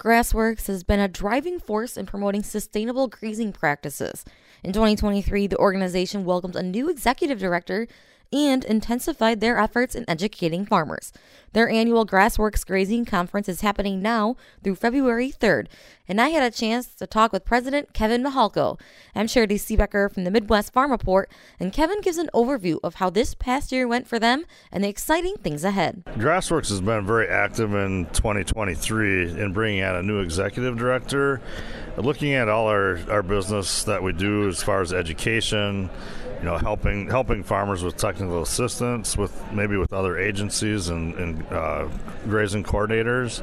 Grassworks has been a driving force in promoting sustainable grazing practices. In 2023, the organization welcomed a new executive director and intensified their efforts in educating farmers. Their annual Grassworks Grazing Conference is happening now through February 3rd, and I had a chance to talk with President Kevin Mahalko. I'm Charity Seebecker from the Midwest Farm Report, and Kevin gives an overview of how this past year went for them and the exciting things ahead. Grassworks has been very active in 2023 in bringing out a new executive director, looking at all our, our business that we do as far as education, you know, helping helping farmers with technical assistance, with maybe with other agencies and, and uh, grazing coordinators.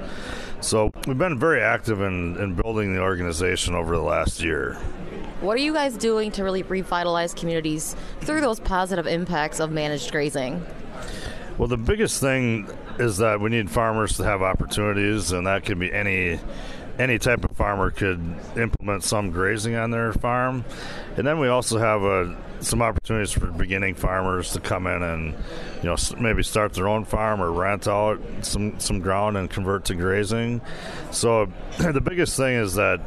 So we've been very active in, in building the organization over the last year. What are you guys doing to really revitalize communities through those positive impacts of managed grazing? Well, the biggest thing is that we need farmers to have opportunities, and that can be any any type of farmer could implement some grazing on their farm. And then we also have a some opportunities for beginning farmers to come in and you know maybe start their own farm or rent out some some ground and convert to grazing. So the biggest thing is that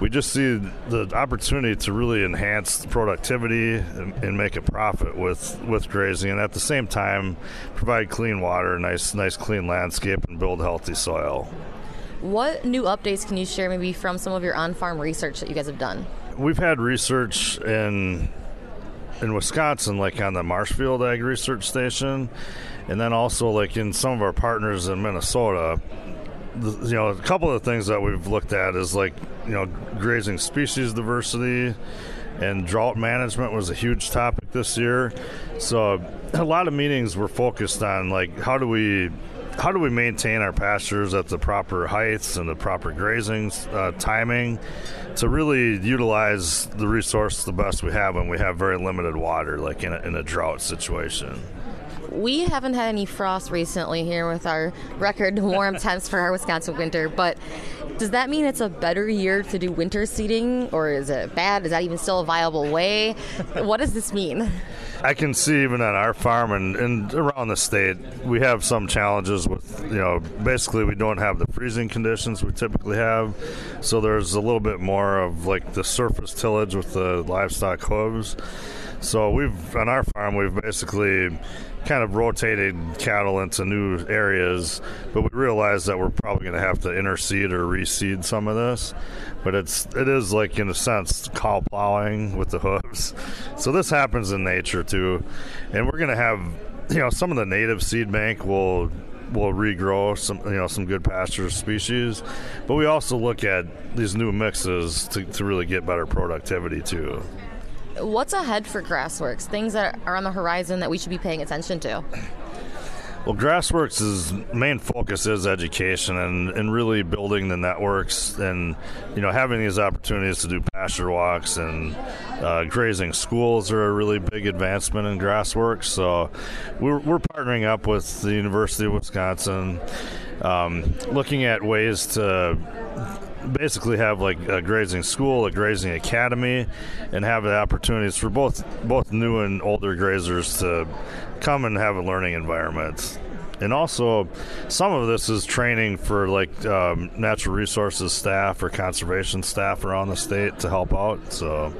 we just see the opportunity to really enhance productivity and, and, make a profit with with grazing, and at the same time provide clean water, nice nice clean landscape, and build healthy soil. What new updates can you share, maybe from some of your on-farm research that you guys have done? We've had research in in Wisconsin, like on the Marshfield Ag Research Station, and then also like in some of our partners in Minnesota. You know, a couple of things that we've looked at is like you know grazing species diversity and drought management was a huge topic this year. So a lot of meetings were focused on like how do we how do we maintain our pastures at the proper heights and the proper grazing uh, timing to really utilize the resource the best we have when we have very limited water, like in a, in a drought situation? We haven't had any frost recently here with our record warm temps for our Wisconsin winter, but does that mean it's a better year to do winter seeding, or is it bad? Is that even still a viable way? what does this mean? I can see even on our farm and, and around the state, we have some challenges with, you know, basically we don't have the freezing conditions we typically have. So there's a little bit more of like the surface tillage with the livestock hooves. So we've on our farm we've basically kind of rotated cattle into new areas, but we realize that we're probably going to have to interseed or reseed some of this. But it's it is like in a sense cow plowing with the hooves. So this happens in nature too, and we're going to have you know some of the native seed bank will will regrow some you know some good pasture species, but we also look at these new mixes to, to really get better productivity too. What's ahead for Grassworks? Things that are on the horizon that we should be paying attention to? Well, Grassworks' main focus is education and, and really building the networks and you know having these opportunities to do pasture walks and uh, grazing schools are a really big advancement in Grassworks. So we're, we're partnering up with the University of Wisconsin, um, looking at ways to basically have like a grazing school, a grazing academy, and have the opportunities for both both new and older grazers to come and have a learning environment. And also, some of this is training for like um, natural resources staff or conservation staff around the state to help out. So,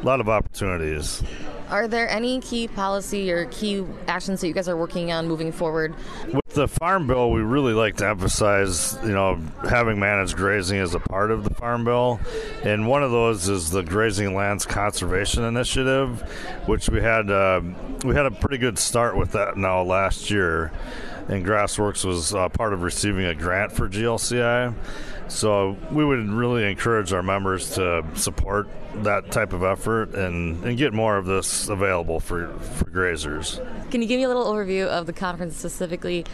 a lot of opportunities. Are there any key policy or key actions that you guys are working on moving forward? With the Farm Bill, we really like to emphasize, you know, having managed grazing as a part of the Farm Bill. And one of those is the Grazing Lands Conservation Initiative, which we had uh, we had a pretty good start with that now last year. And Grassworks was uh, part of receiving a grant for GLCI. So we would really encourage our members to support that type of effort and, and get more of this available for, for grazers. Can you give me a little overview of the conference specifically?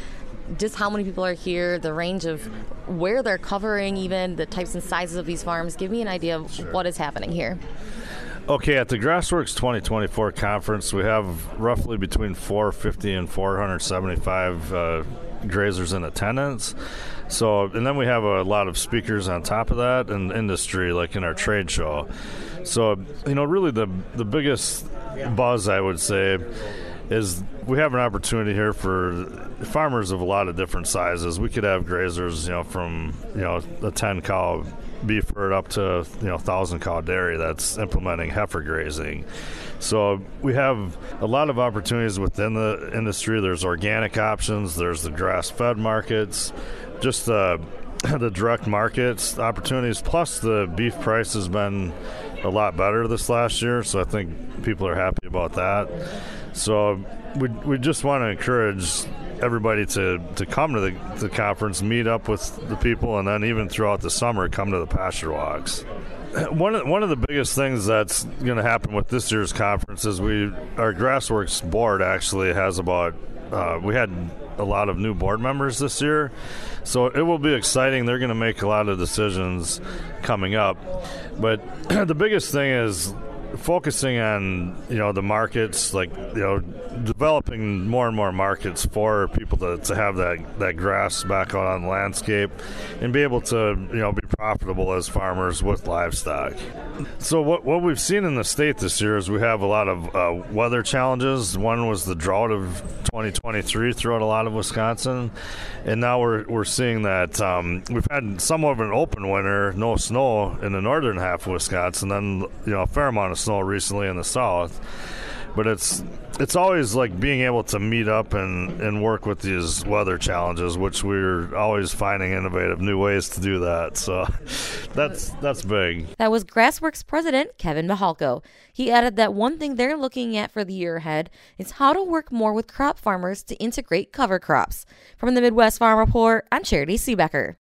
Just how many people are here, the range of where they're covering, even the types and sizes of these farms. Give me an idea of sure. what is happening here. Okay, at the Grassworks 2024 conference, we have roughly between 450 and 475 uh, grazers in attendance. So, and then we have a lot of speakers on top of that and industry, like in our trade show. So, you know, really the the biggest buzz I would say is we have an opportunity here for farmers of a lot of different sizes. We could have grazers, you know, from you know a 10 cow beef herd up to you know thousand cow dairy that's implementing heifer grazing. So we have a lot of opportunities within the industry. There's organic options. There's the grass-fed markets. Just the the direct markets opportunities. Plus, the beef price has been a lot better this last year, so I think people are happy about that. So we we just want to encourage everybody to, to come to the, the conference, meet up with the people, and then even throughout the summer, come to the pasture walks. One of, one of the biggest things that's going to happen with this year's conference is we our Grassworks board actually has about uh, we had a lot of new board members this year, so it will be exciting. They're going to make a lot of decisions coming up, but the biggest thing is focusing on you know the markets, like you know developing more and more markets for people to, to have that, that grass back out on the landscape and be able to you know be profitable as farmers with livestock. So what what we've seen in the state this year is we have a lot of uh, weather challenges. One was the drought of 2023 throughout a lot of Wisconsin, and now we're we're seeing that um, we've had somewhat of an open winter, no snow in the northern half of Wisconsin, then you know a fair amount of snow recently in the south but it's it's always like being able to meet up and, and work with these weather challenges, which we're always finding innovative new ways to do that. So that's that's big. That was Grassworks president Kevin Mahalko. He added that one thing they're looking at for the year ahead is how to work more with crop farmers to integrate cover crops. From the Midwest Farm Report, I'm Charity Seebecker.